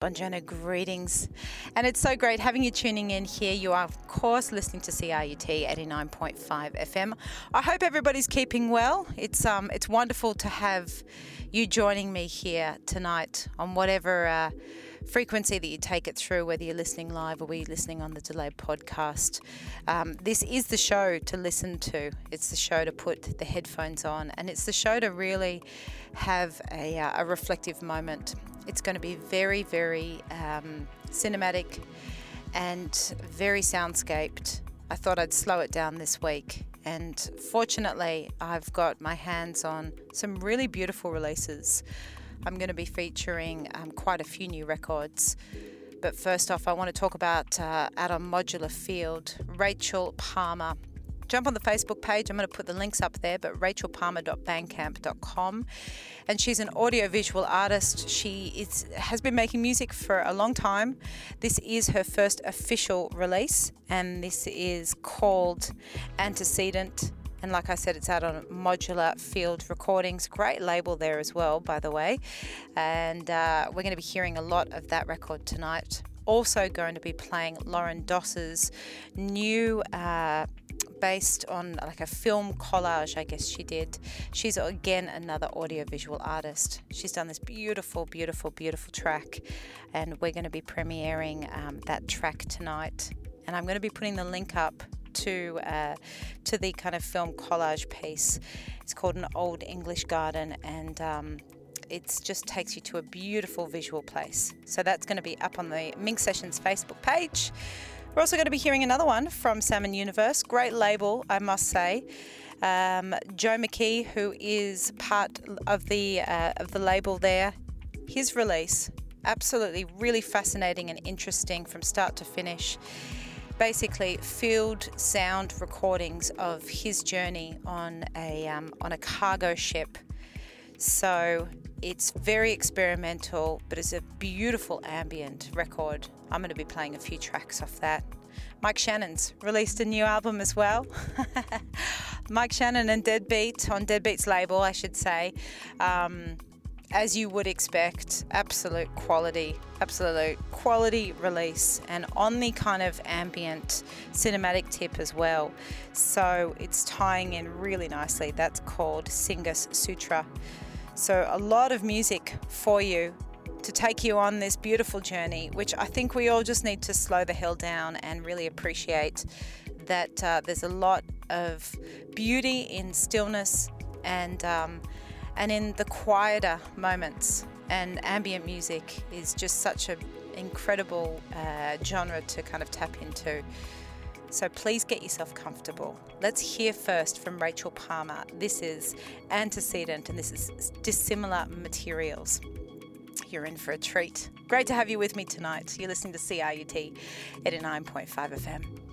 Bonjana, greetings. And it's so great having you tuning in here. You are, of course, listening to CIUT 89.5 FM. I hope everybody's keeping well. It's, um, it's wonderful to have you joining me here tonight on whatever uh, frequency that you take it through, whether you're listening live or you're listening on the delayed podcast. Um, this is the show to listen to. It's the show to put the headphones on, and it's the show to really have a, uh, a reflective moment it's going to be very, very um, cinematic and very soundscaped. I thought I'd slow it down this week. And fortunately, I've got my hands on some really beautiful releases. I'm going to be featuring um, quite a few new records. But first off, I want to talk about uh, out Modular Field, Rachel Palmer jump on the Facebook page. I'm going to put the links up there, but rachelpalmer.bandcamp.com. And she's an audiovisual artist. She is, has been making music for a long time. This is her first official release, and this is called Antecedent. And like I said, it's out on Modular Field Recordings. Great label there as well, by the way. And uh, we're going to be hearing a lot of that record tonight. Also, going to be playing Lauren Doss's new uh, based on like a film collage, I guess she did. She's again another audiovisual artist. She's done this beautiful, beautiful, beautiful track, and we're going to be premiering um, that track tonight. And I'm going to be putting the link up to uh, to the kind of film collage piece. It's called an old English garden, and um, it just takes you to a beautiful visual place. So that's going to be up on the Minx Sessions Facebook page. We're also going to be hearing another one from Salmon Universe. Great label, I must say. Um, Joe McKee, who is part of the uh, of the label there, his release absolutely really fascinating and interesting from start to finish. Basically, field sound recordings of his journey on a um, on a cargo ship. So it's very experimental, but it's a beautiful ambient record. I'm going to be playing a few tracks off that. Mike Shannon's released a new album as well. Mike Shannon and Deadbeat on Deadbeat's label, I should say. Um, as you would expect, absolute quality, absolute quality release, and on the kind of ambient cinematic tip as well. So it's tying in really nicely. That's called Singus Sutra. So, a lot of music for you to take you on this beautiful journey, which I think we all just need to slow the hell down and really appreciate that uh, there's a lot of beauty in stillness and um, and in the quieter moments. And ambient music is just such an incredible uh, genre to kind of tap into. So please get yourself comfortable. Let's hear first from Rachel Palmer. This is Antecedent and this is Dissimilar Materials. You're in for a treat. Great to have you with me tonight. You're listening to CIUT 89.5 FM.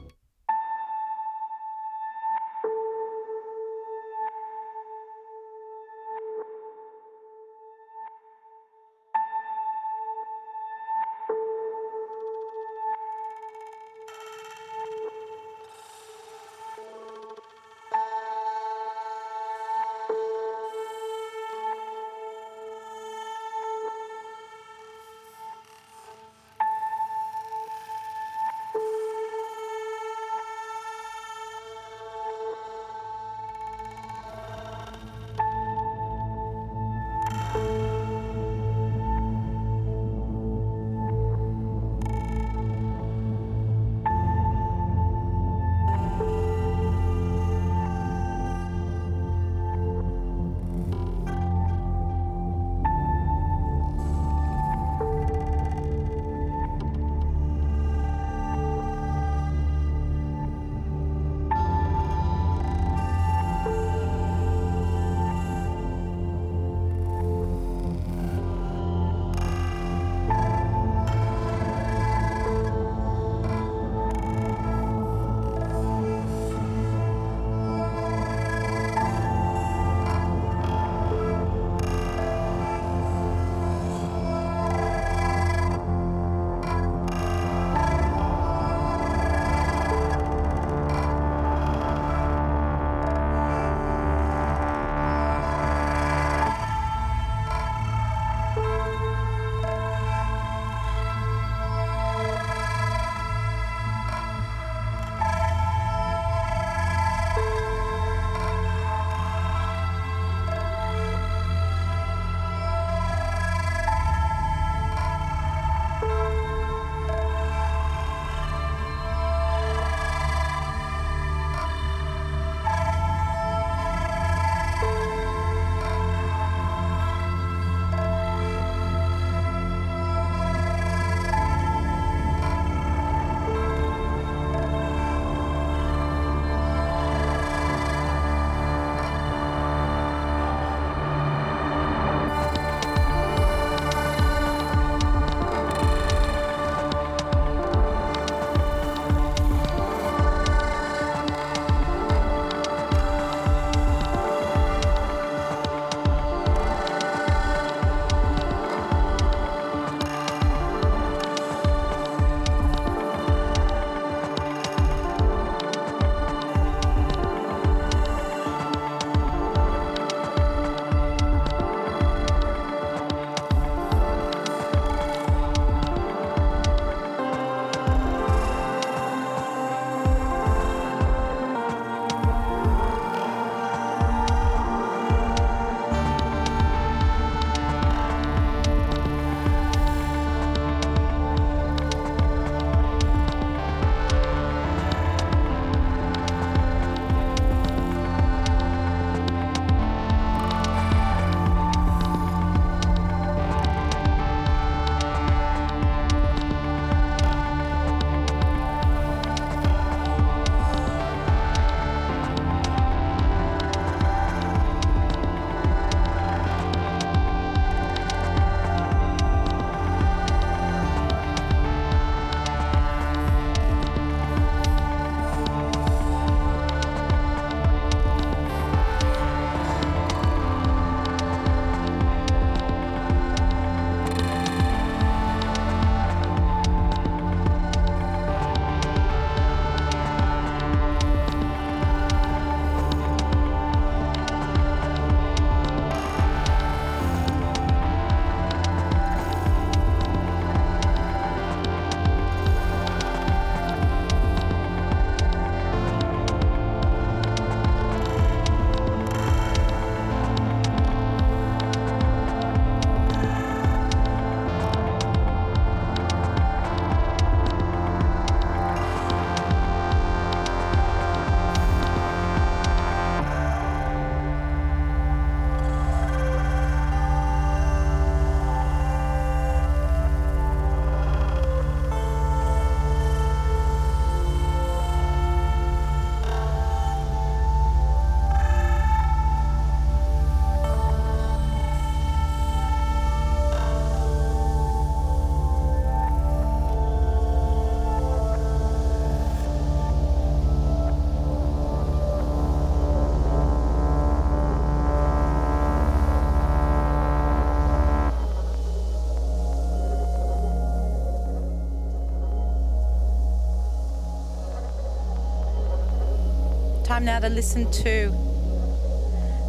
Time now to listen to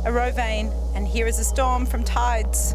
Arovane and Here is a Storm from Tides.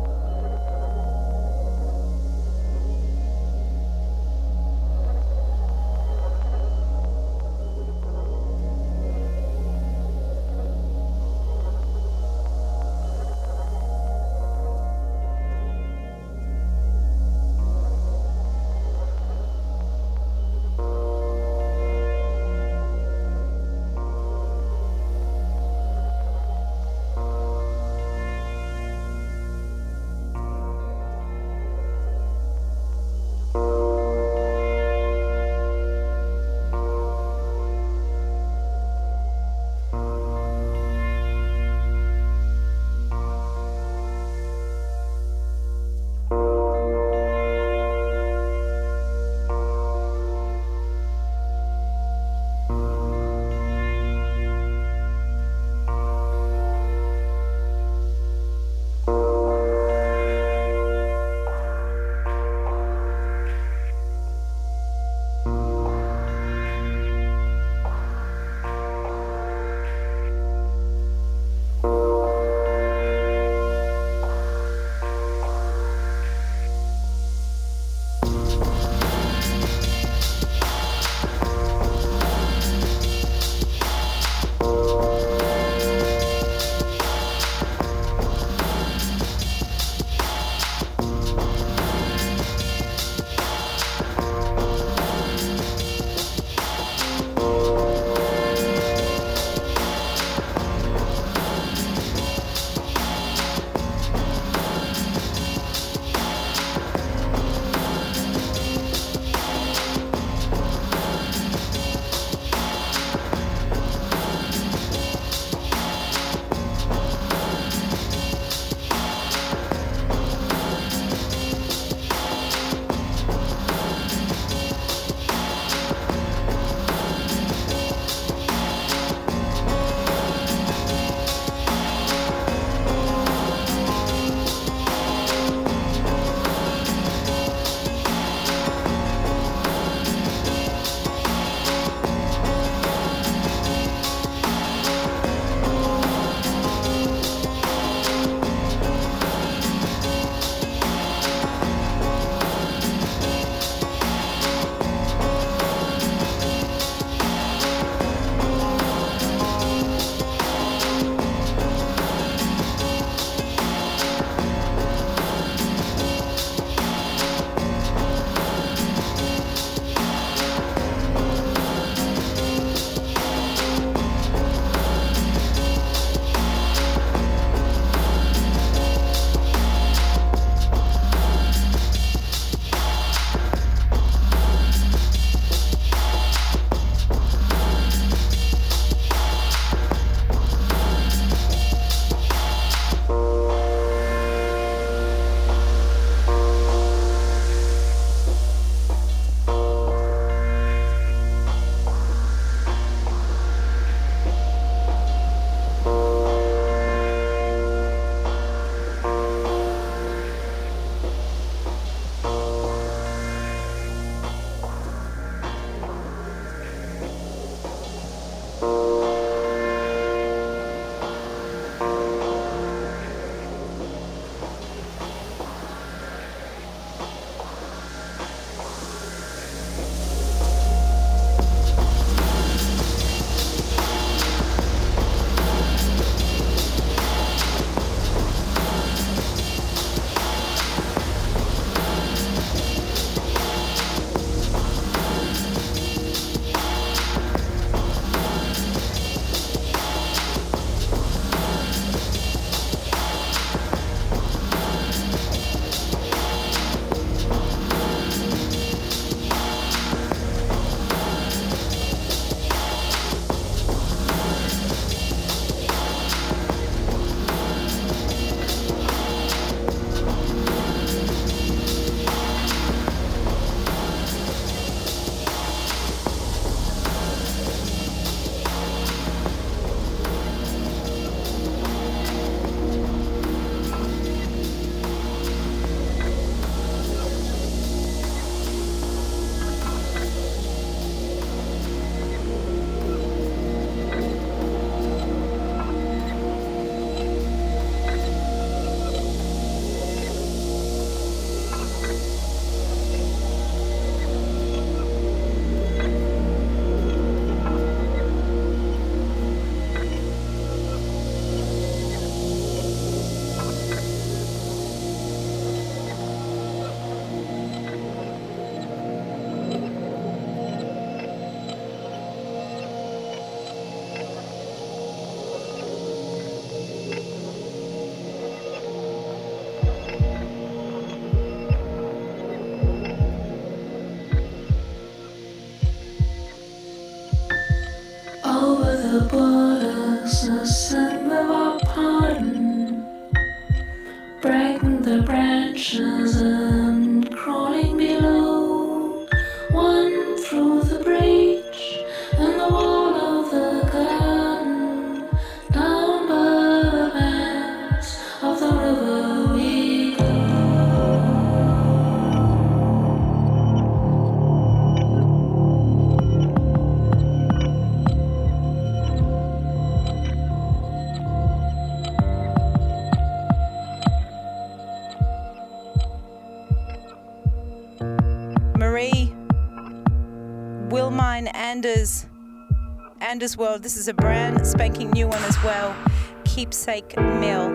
Anders Anders World. This is a brand spanking new one as well. Keepsake Mill.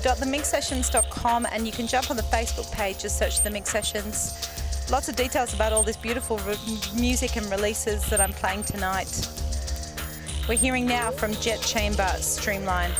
www.theminxsessions.com and you can jump on the Facebook page, just search The Minx Sessions. Lots of details about all this beautiful re- music and releases that I'm playing tonight. We're hearing now from Jet Chamber Streamline.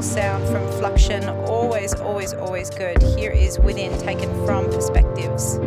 Beautiful sound from Fluxion. Always, always, always good. Here is Within, taken from Perspectives.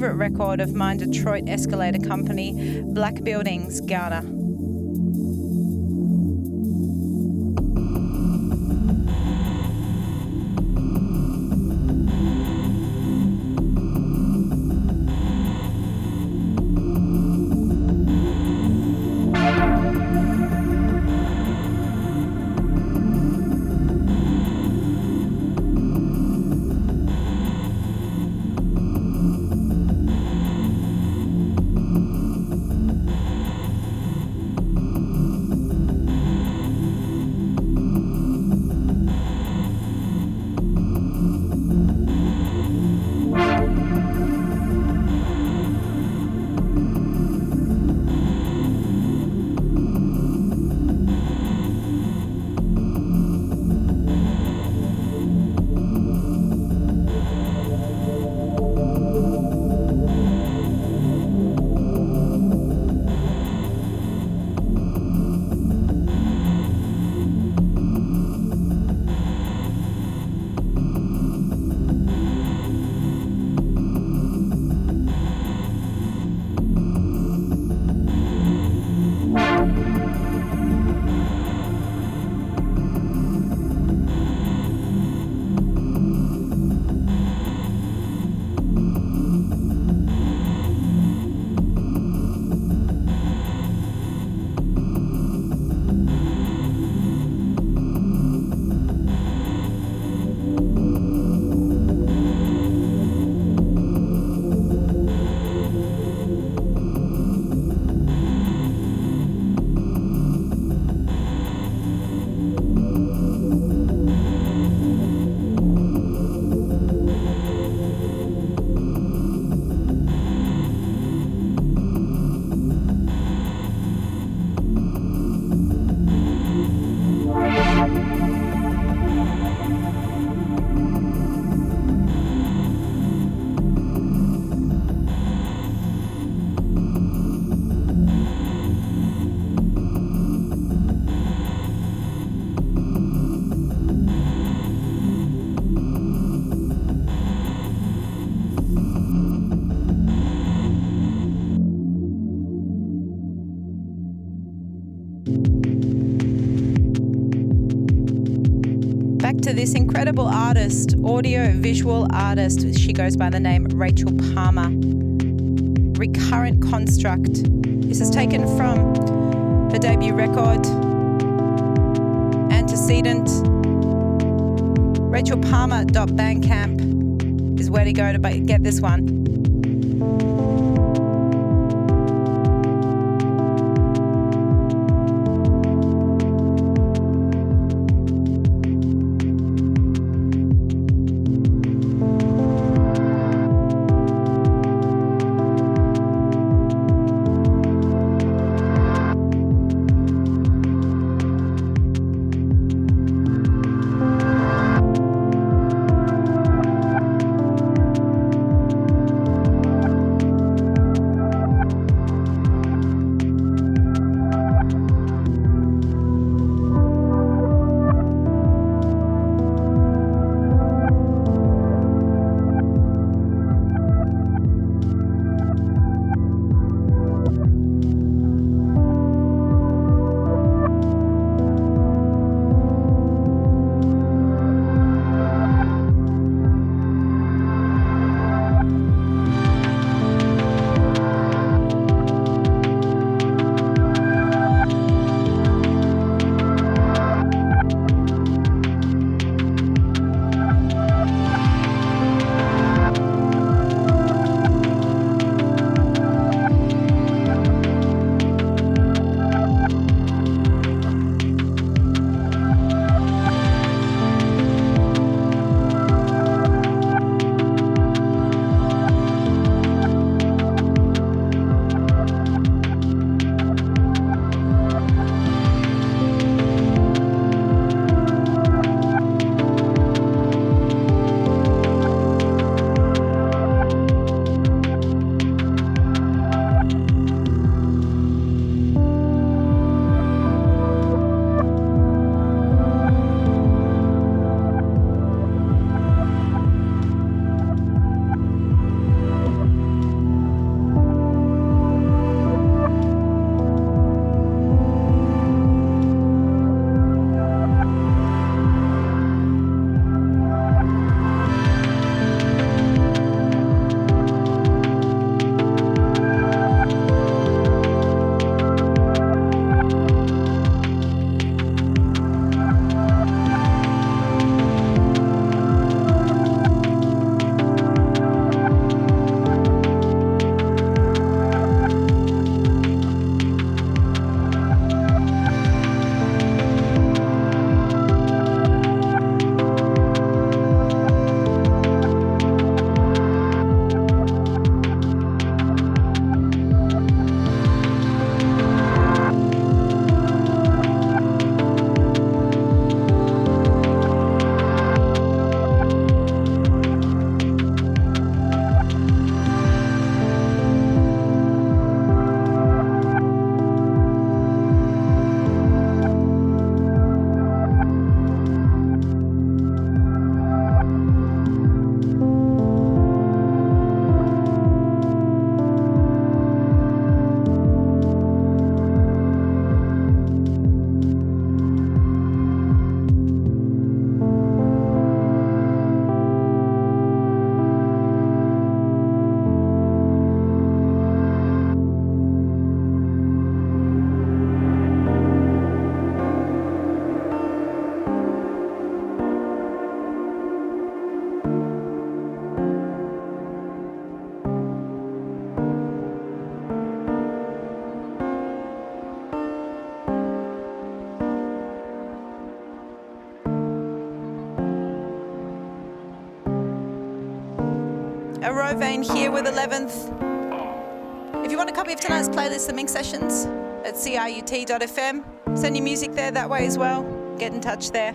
Favourite record of mine, Detroit Escalator Company, Black Buildings, Ghana. Audio visual artist. She goes by the name Rachel Palmer. Recurrent Construct. This is taken from her debut record, Antecedent. Rachel RachelPalmer.bandcamp is where to go to get this one. Arovane here with 11th. If you want a copy of tonight's playlist, the Minx Sessions at crut.fm, send your music there that way as well. Get in touch there.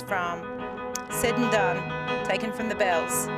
From Said and Done, taken from the bells.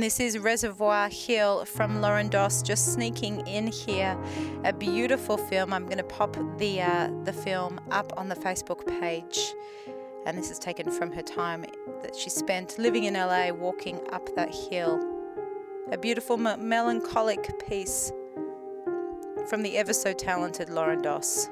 And this is Reservoir Hill from Lauren Doss, just sneaking in here. A beautiful film. I'm going to pop the uh, the film up on the Facebook page. And this is taken from her time that she spent living in LA, walking up that hill. A beautiful melancholic piece from the ever so talented Lauren Doss.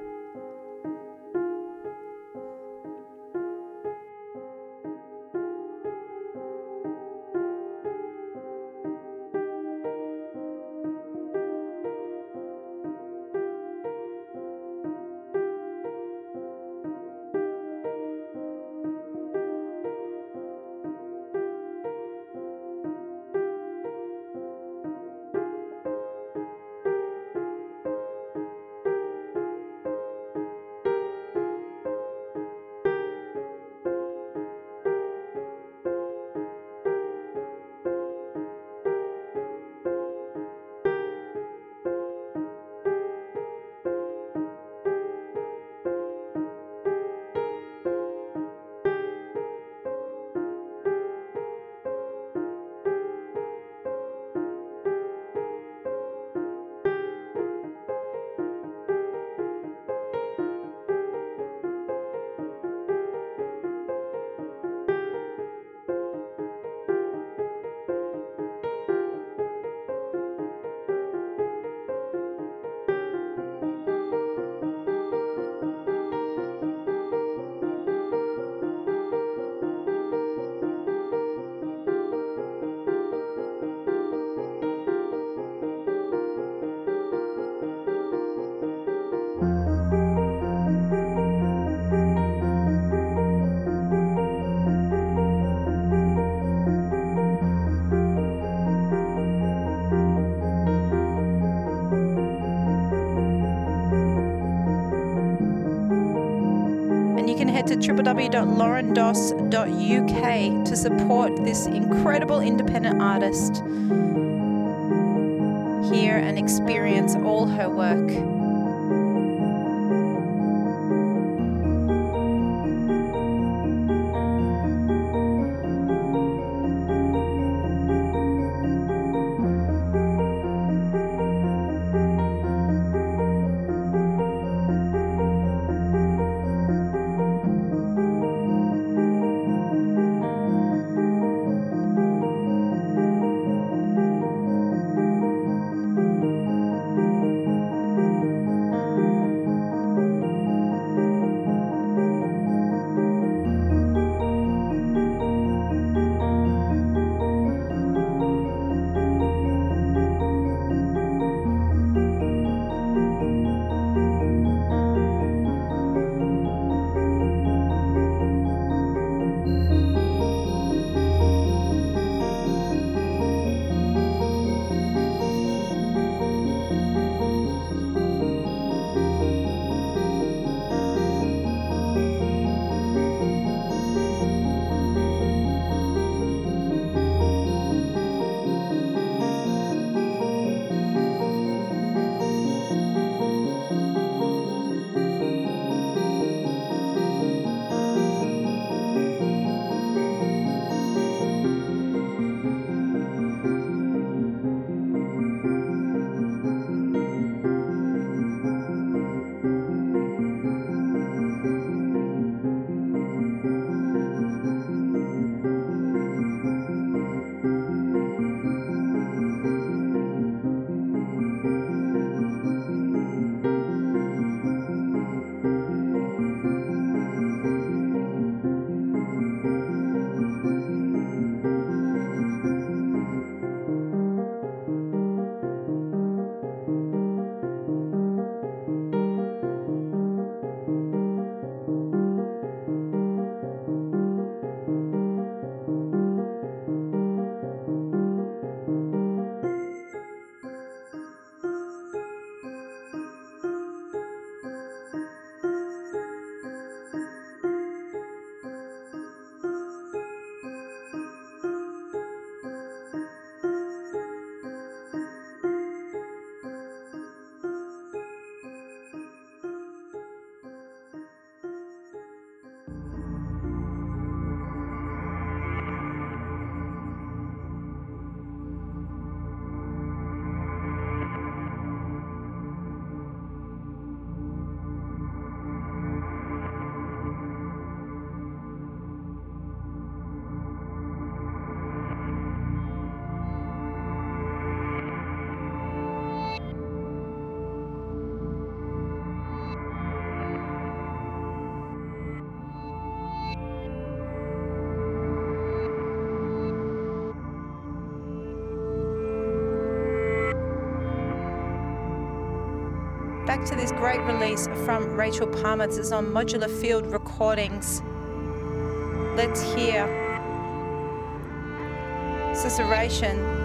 www.laurendoss.uk to support this incredible independent artist here and experience all her work. Back to this great release from Rachel Palmer. This is on Modular Field Recordings. Let's hear Susurration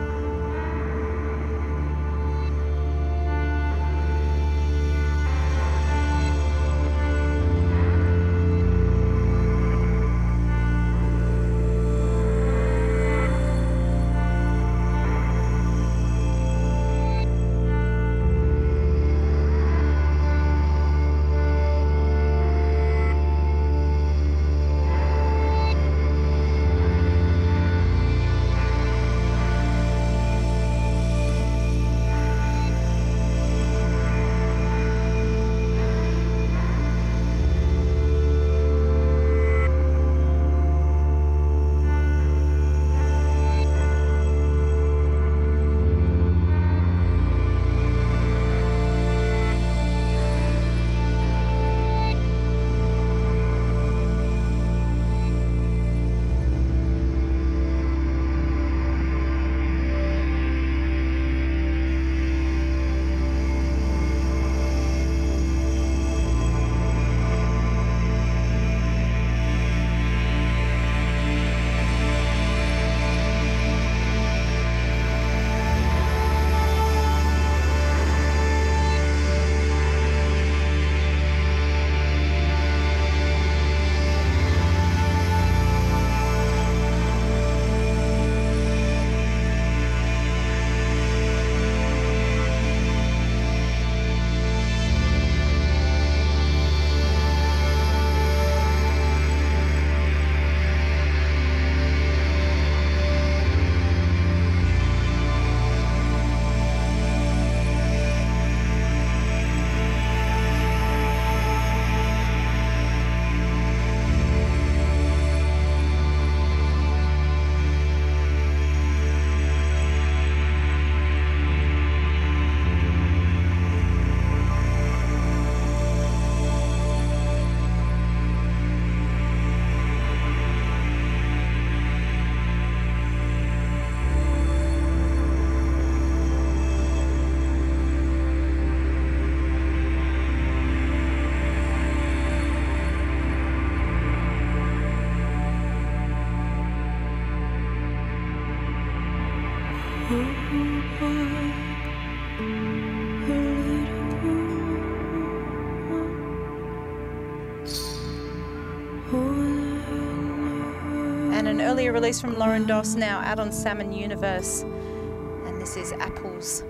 release from Lauren Doss now out on Salmon Universe. And this is Apples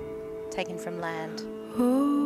taken from Land. is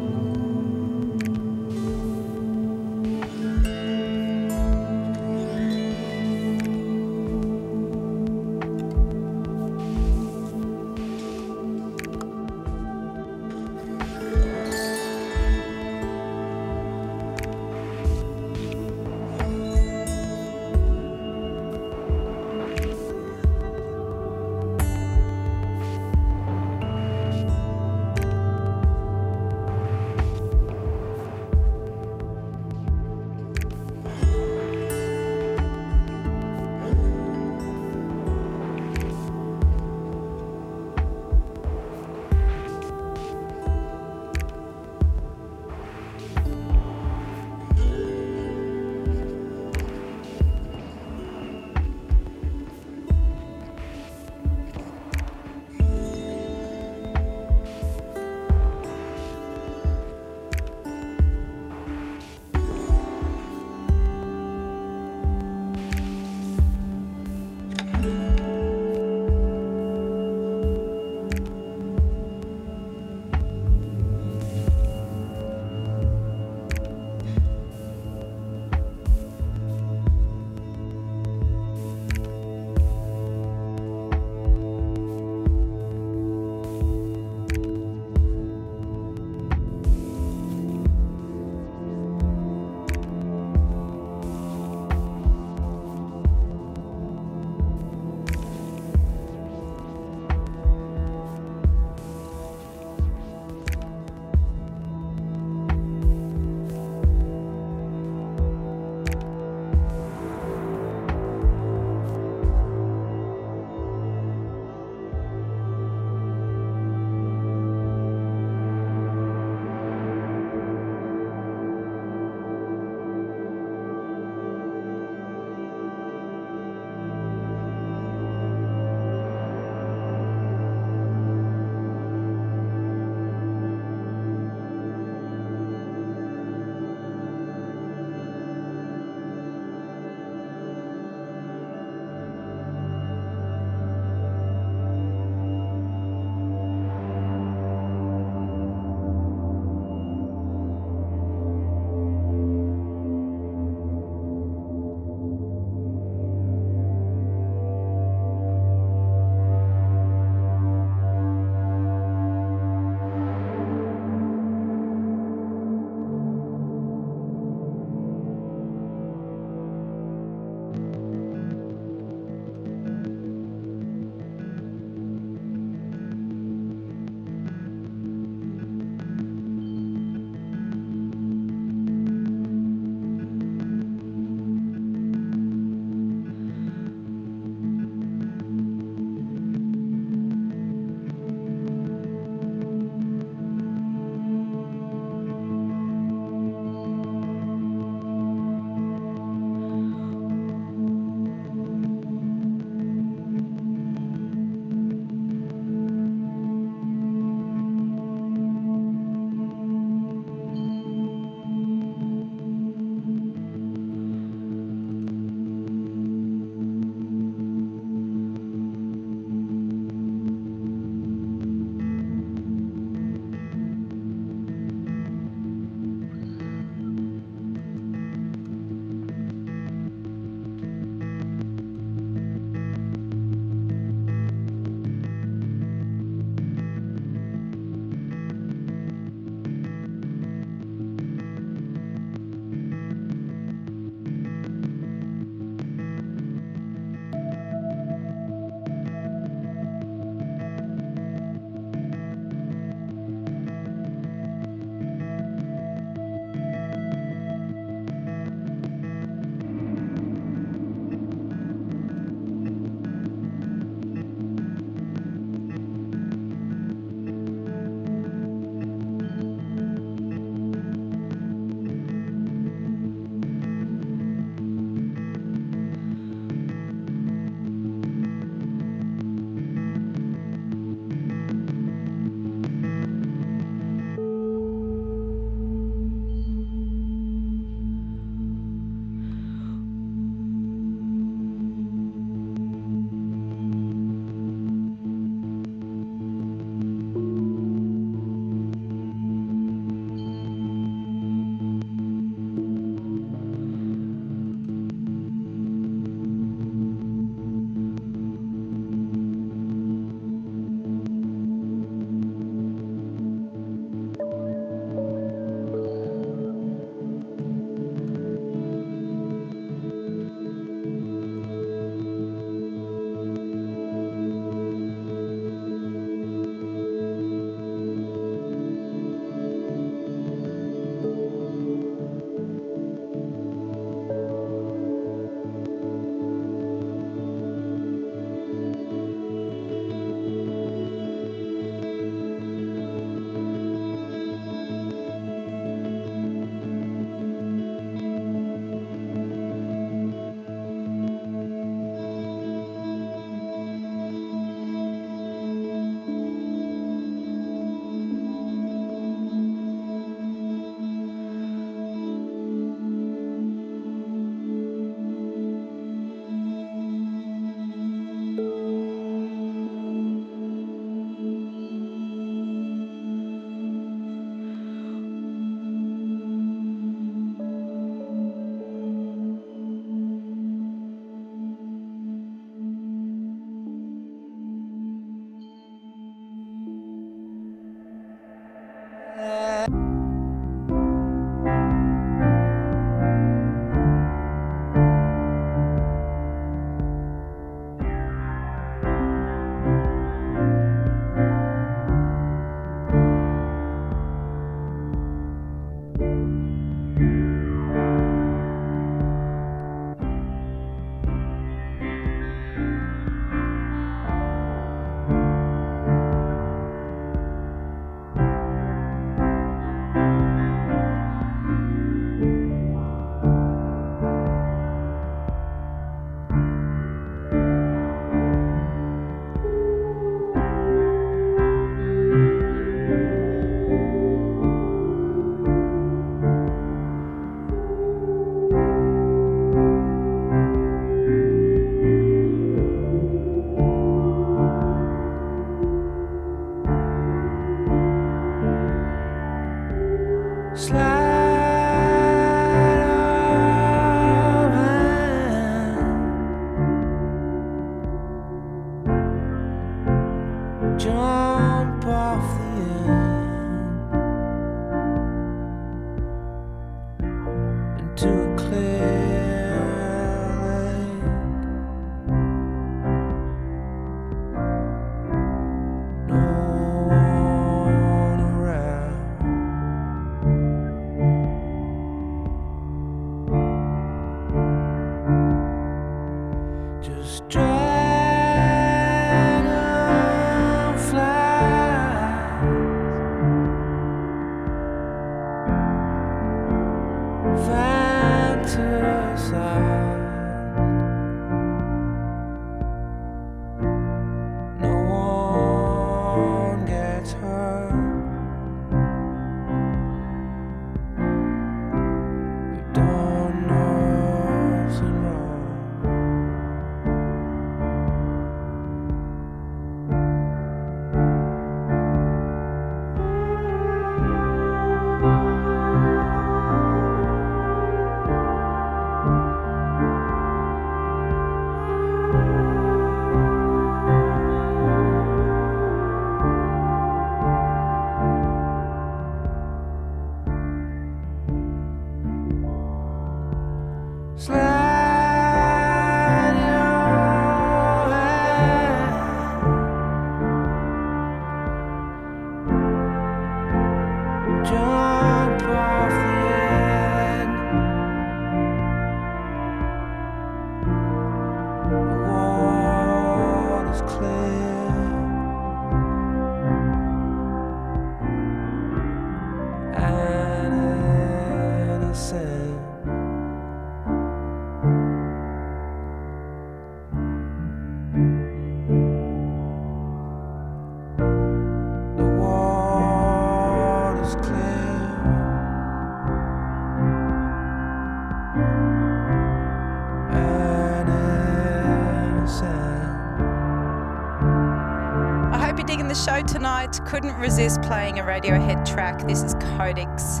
couldn't resist playing a Radiohead track. This is Codex.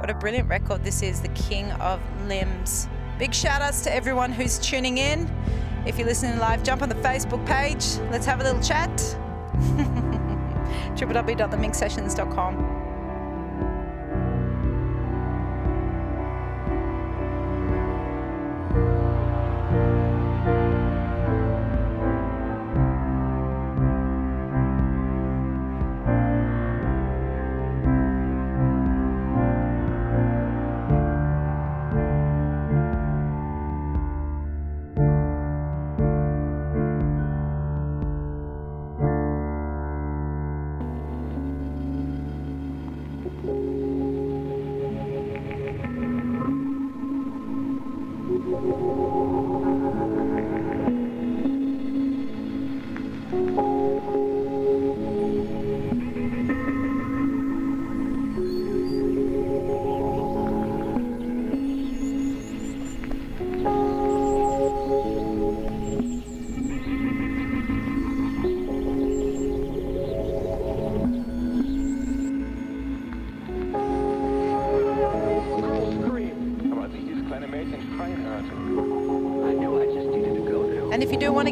What a brilliant record this is, The King of Limbs. Big shout outs to everyone who's tuning in. If you're listening live, jump on the Facebook page. Let's have a little chat.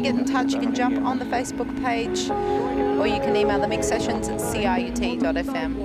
www.theminxsessions.com. touch, you can jump on the Facebook page or you can email the Minx Sessions at ciut.fm.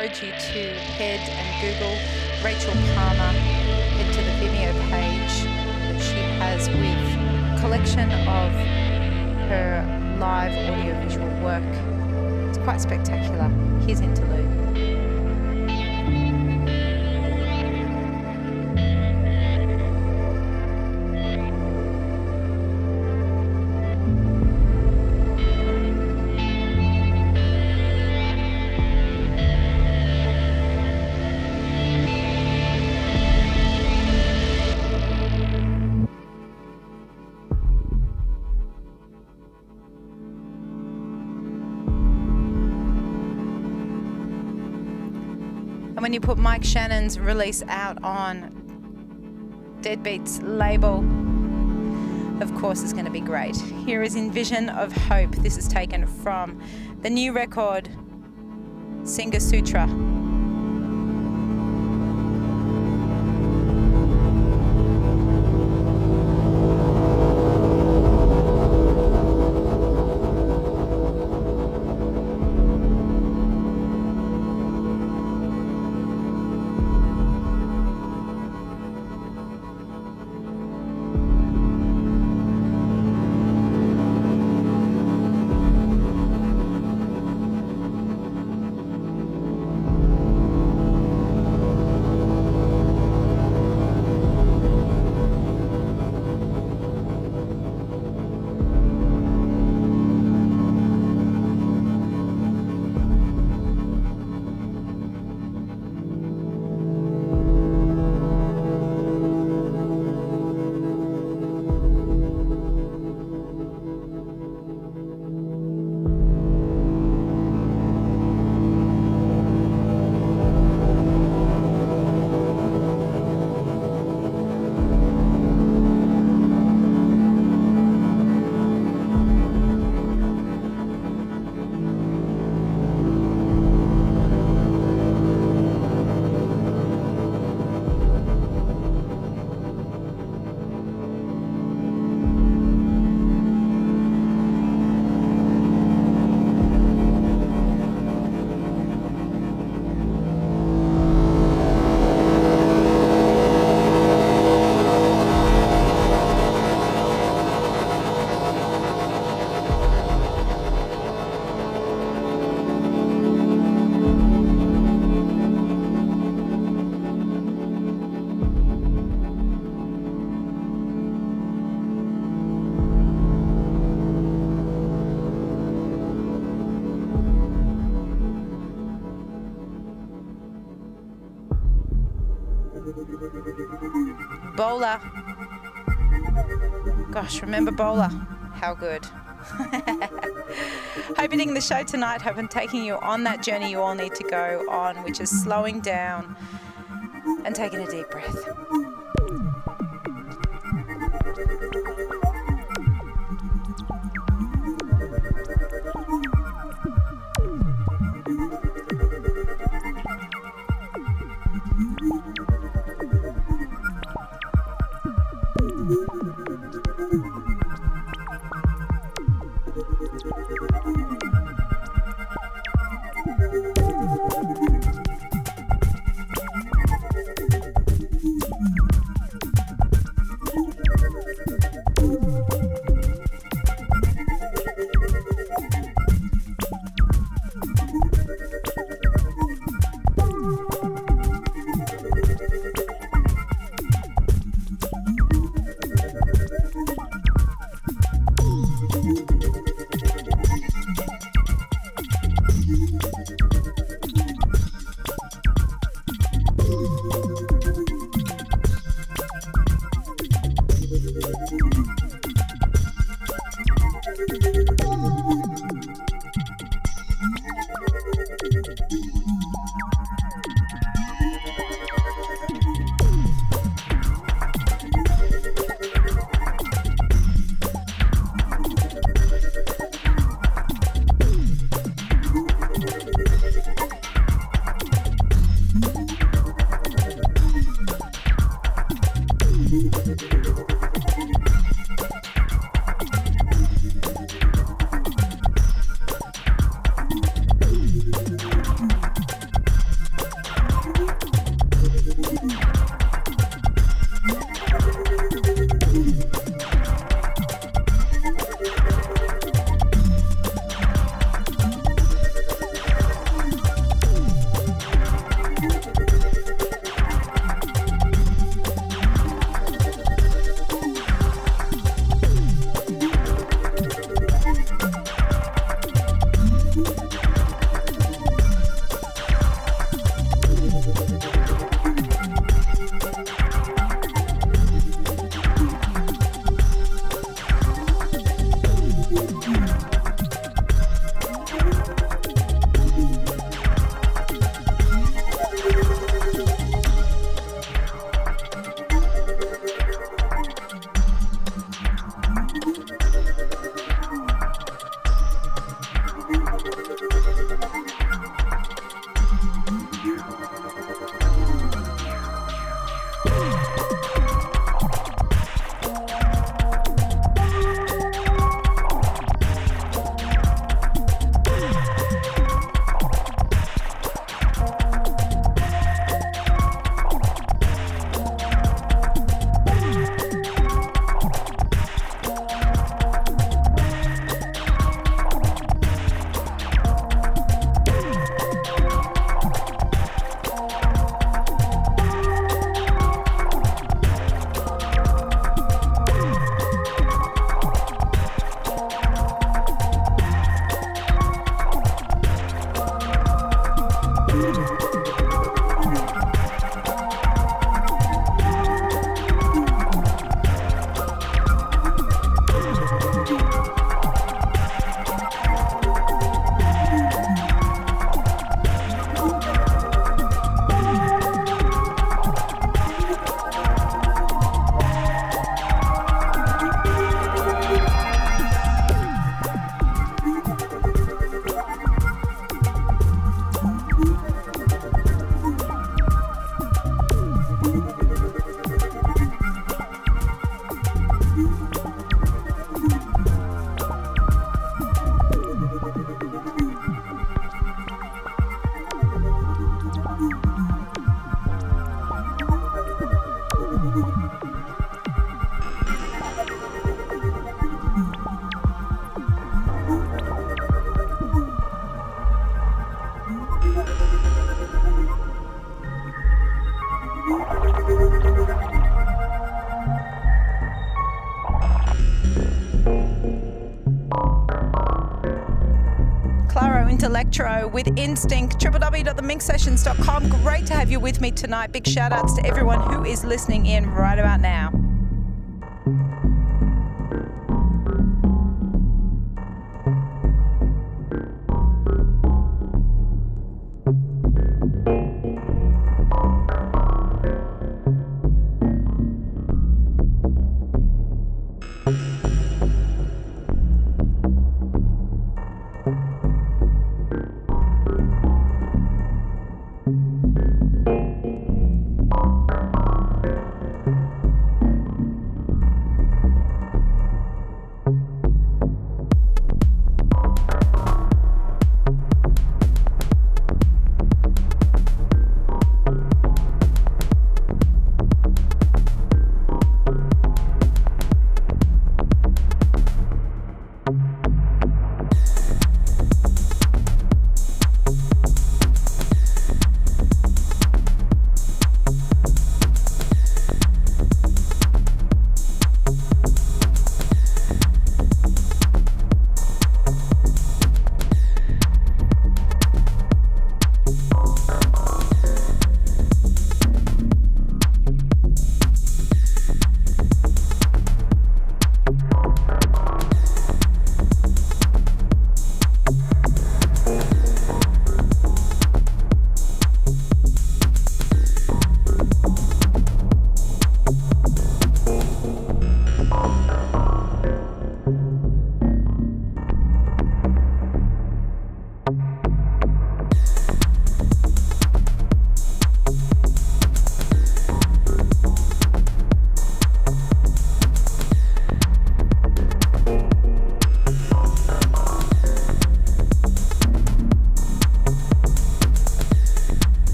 encourage you to head and Google Rachel Palmer, head to the Vimeo page that she has with a collection of her live audiovisual work. It's quite spectacular. Here's Interlude. Put Mike Shannon's release out on Deadbeats label, of course, is going to be great. Here is Invision of Hope. This is taken from the new record, Singer Sutra. Bola. Gosh, remember Bola? How good. Hope you're the show tonight. Hope I'm taking you on that journey you all need to go on, which is slowing down and taking a deep breath. Electro with Instinct, www.theminxsessions.com. Great to have you with me tonight. Big shout outs to everyone who is listening in right about now.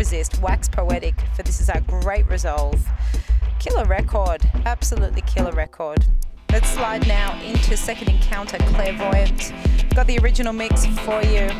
Resist. Wax Poetic for This Is Our Great Resolve. Killer record. Absolutely killer record. Let's slide now into Second Encounter Clairvoyant. Got the original mix for you.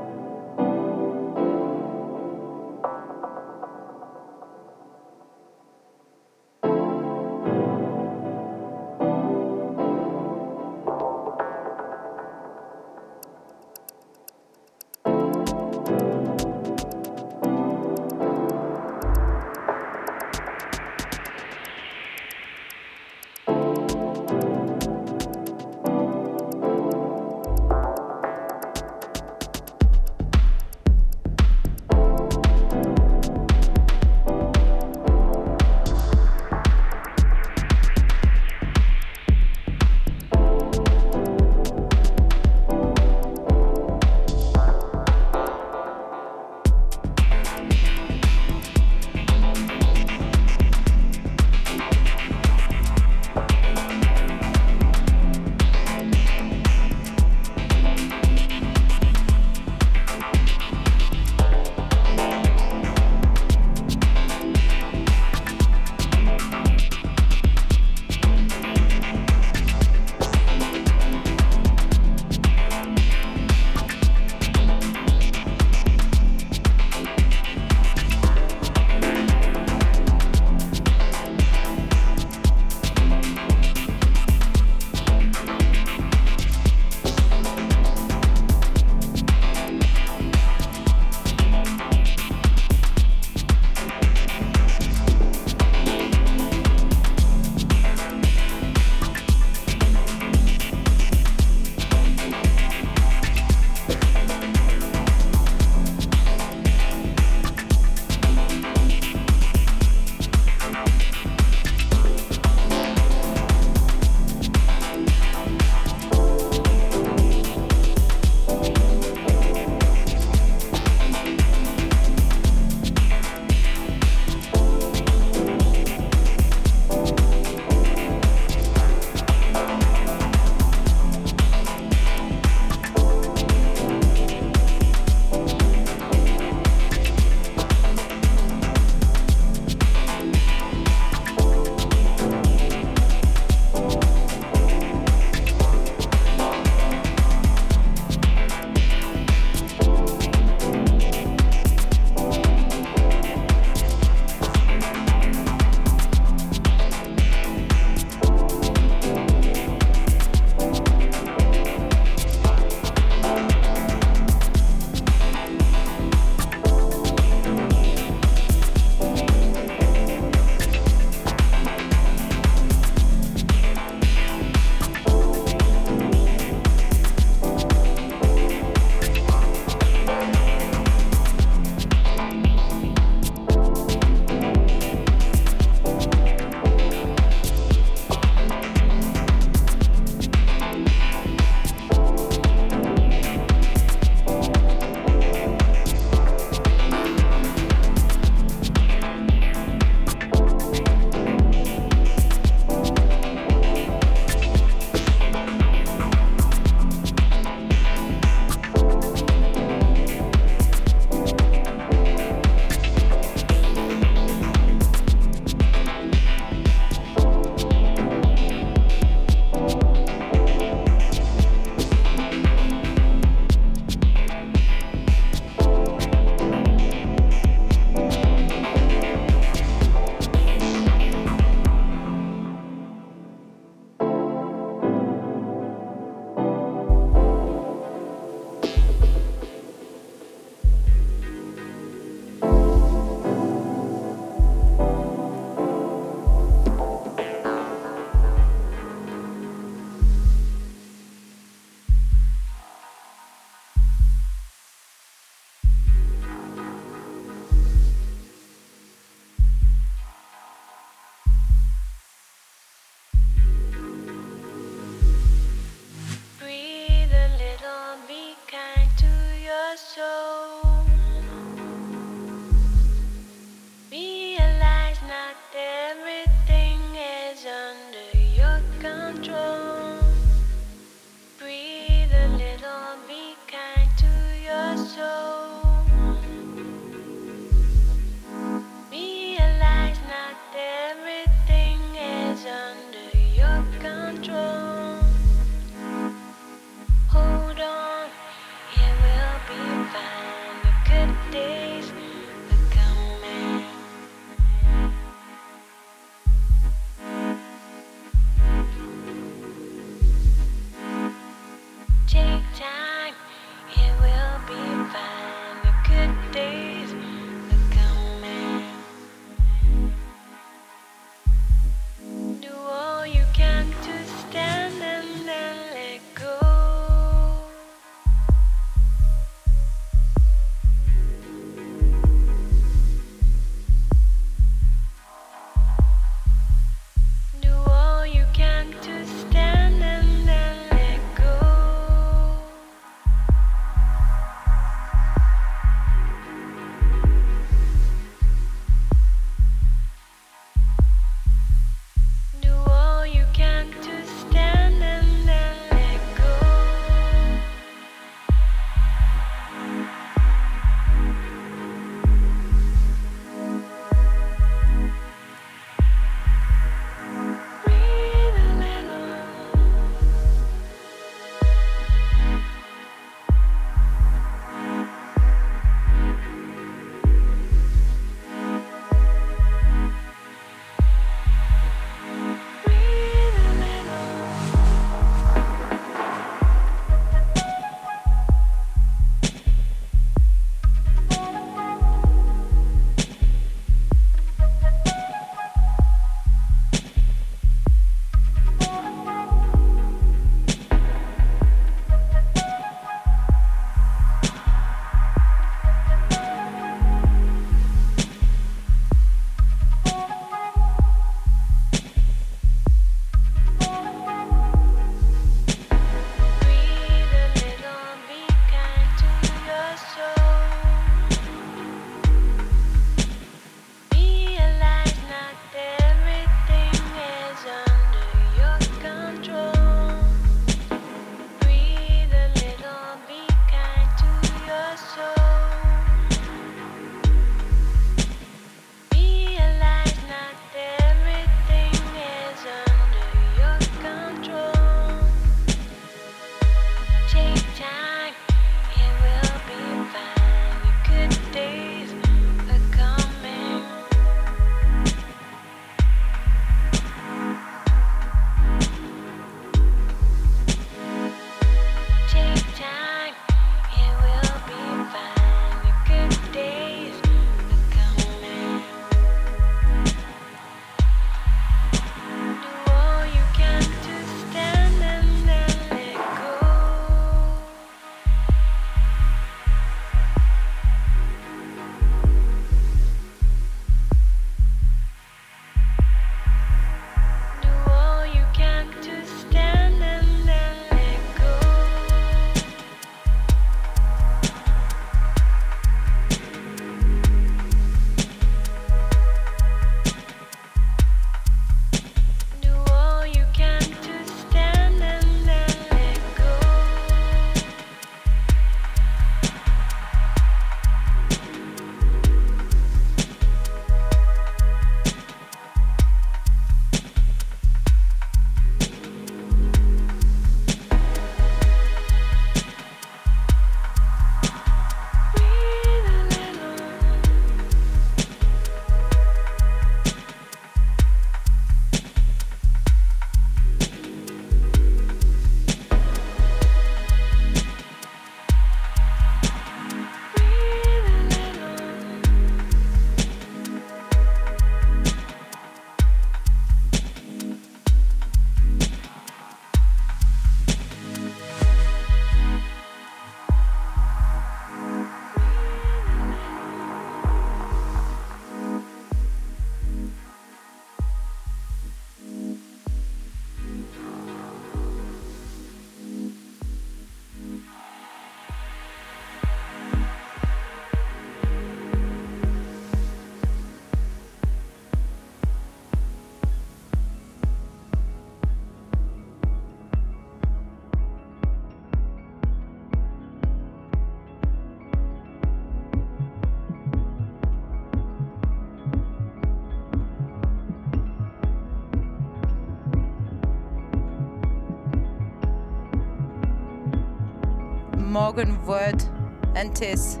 Morgen wird Entis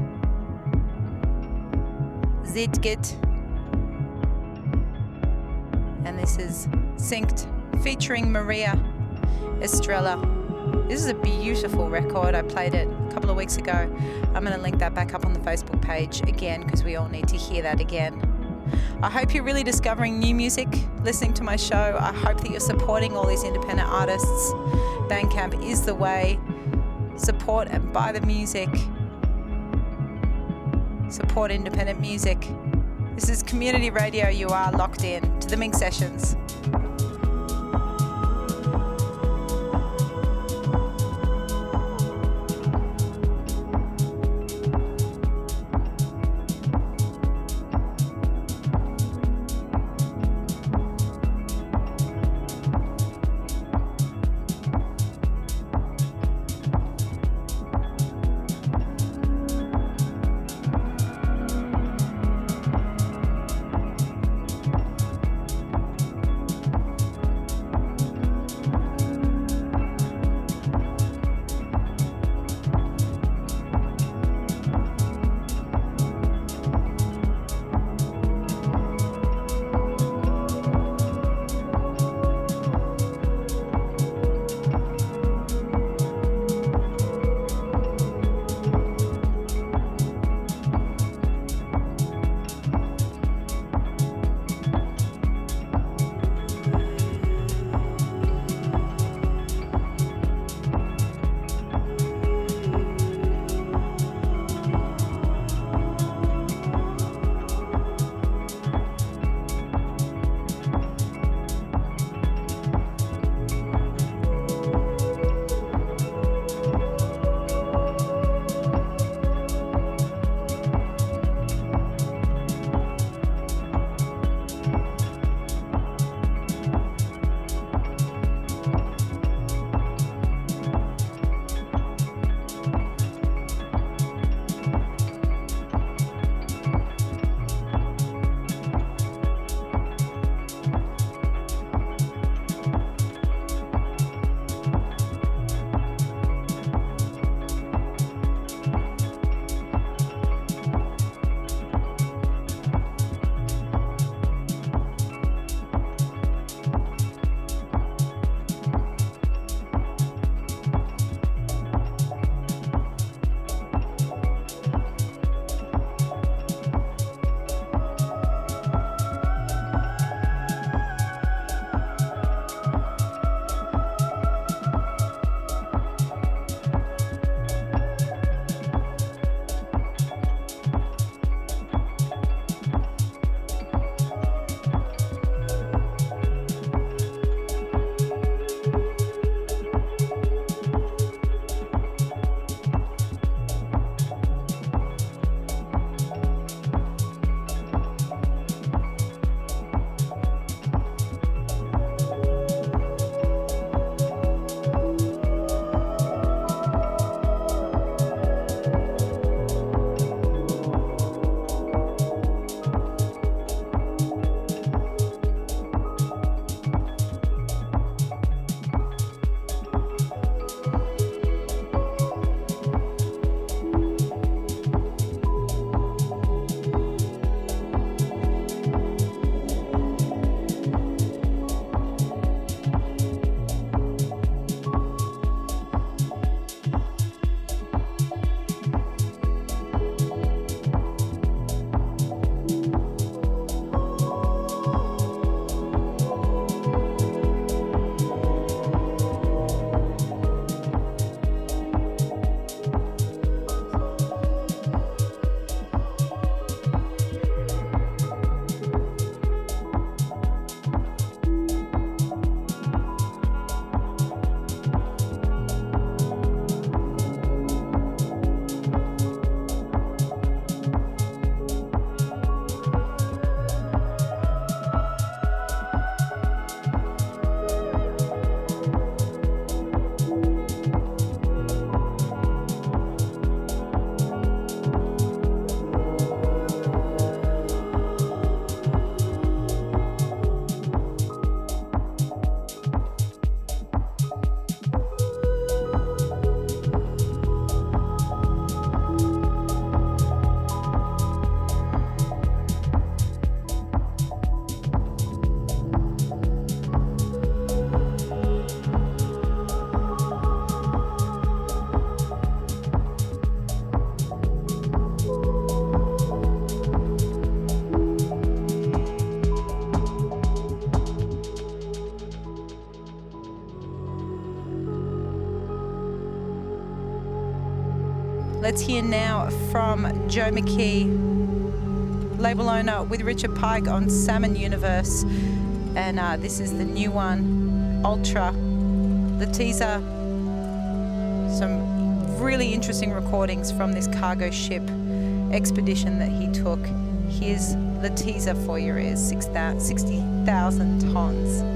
Zitgit. And this is Synced featuring Maria Estrella. This is a beautiful record. I played it a couple of weeks ago. I'm going to link that back up on the Facebook page again because we all need to hear that again. I hope you're really discovering new music listening to my show. I hope that you're supporting all these independent artists. Bandcamp is the way. Support and buy the music. Support independent music. This is community radio. You are locked in to the Minx Sessions. Hear now from Joe McKee, label owner with Richard Pike on Salmon Universe. And uh, this is the new one, Ultra. The teaser, some really interesting recordings from this cargo ship expedition that he took. Here's the teaser for your ears 60,000 tons.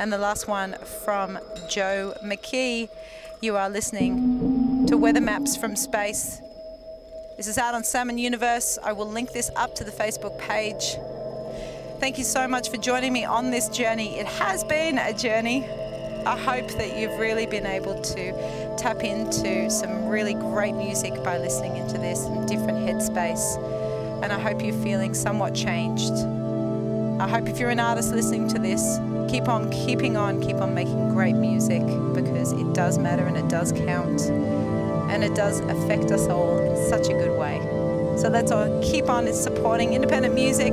And the last one from Joe McKee. You are listening to Weather Maps from Space. This is out on Salmon Universe. I will link this up to the Facebook page. Thank you so much for joining me on this journey. It has been a journey. I hope that you've really been able to tap into some really great music by listening into this in different headspace. And I hope you're feeling somewhat changed. I hope if you're an artist listening to this, keep on keeping on, keep on making great music because it does matter and it does count and it does affect us all in such a good way. So let's all keep on supporting independent music.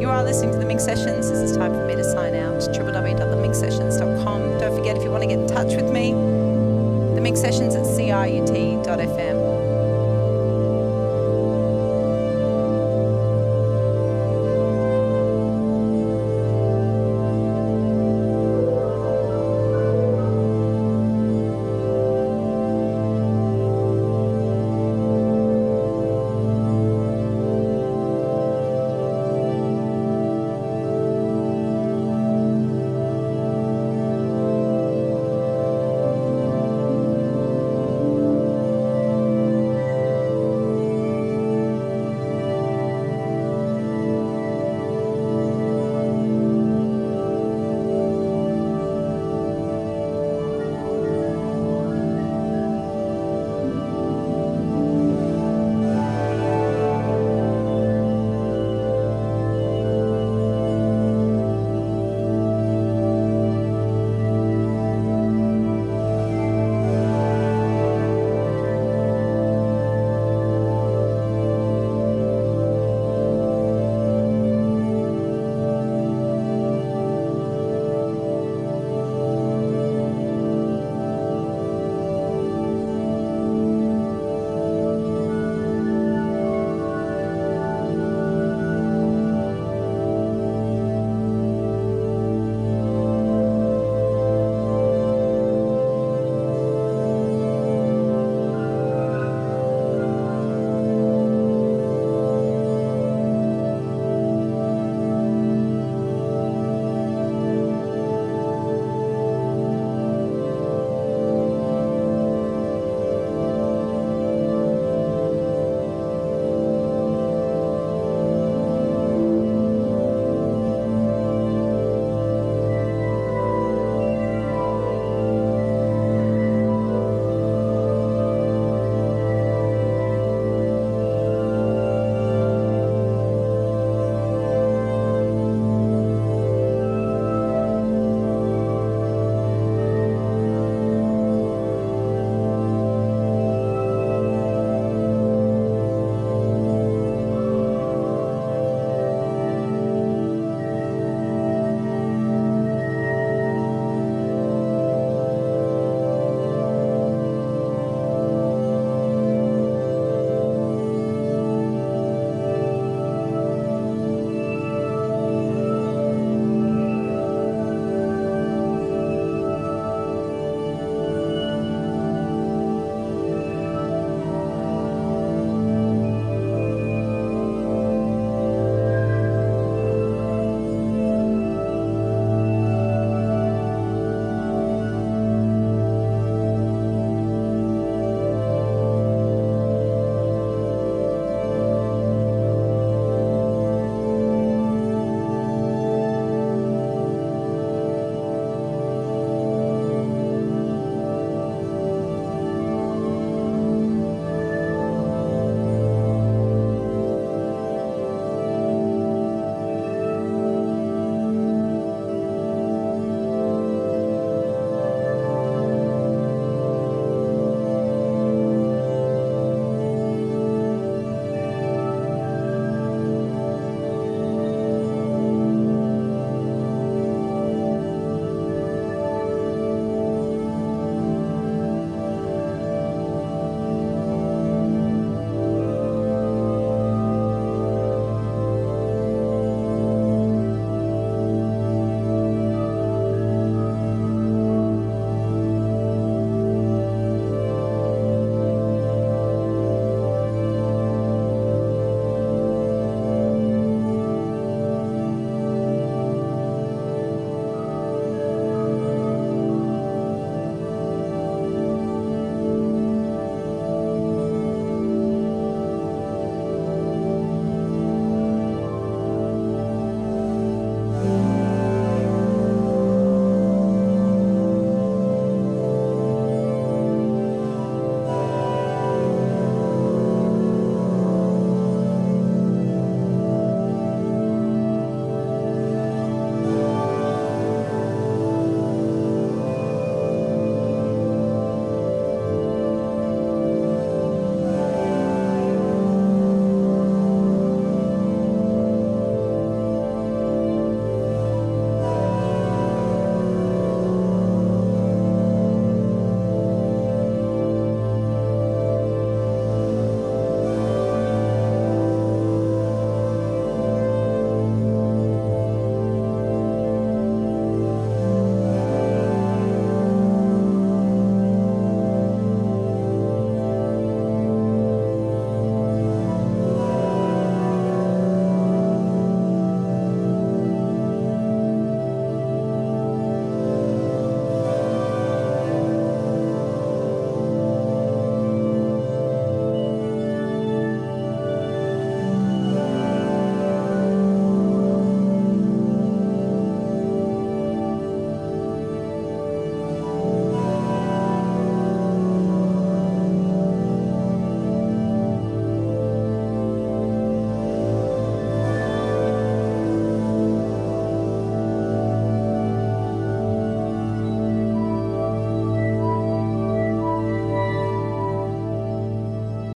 You are listening to the Minx Sessions. This is time for me to sign out. www.theminxsessions.com. Don't forget if you want to get in touch with me, the Minx Sessions at CRUT.fm.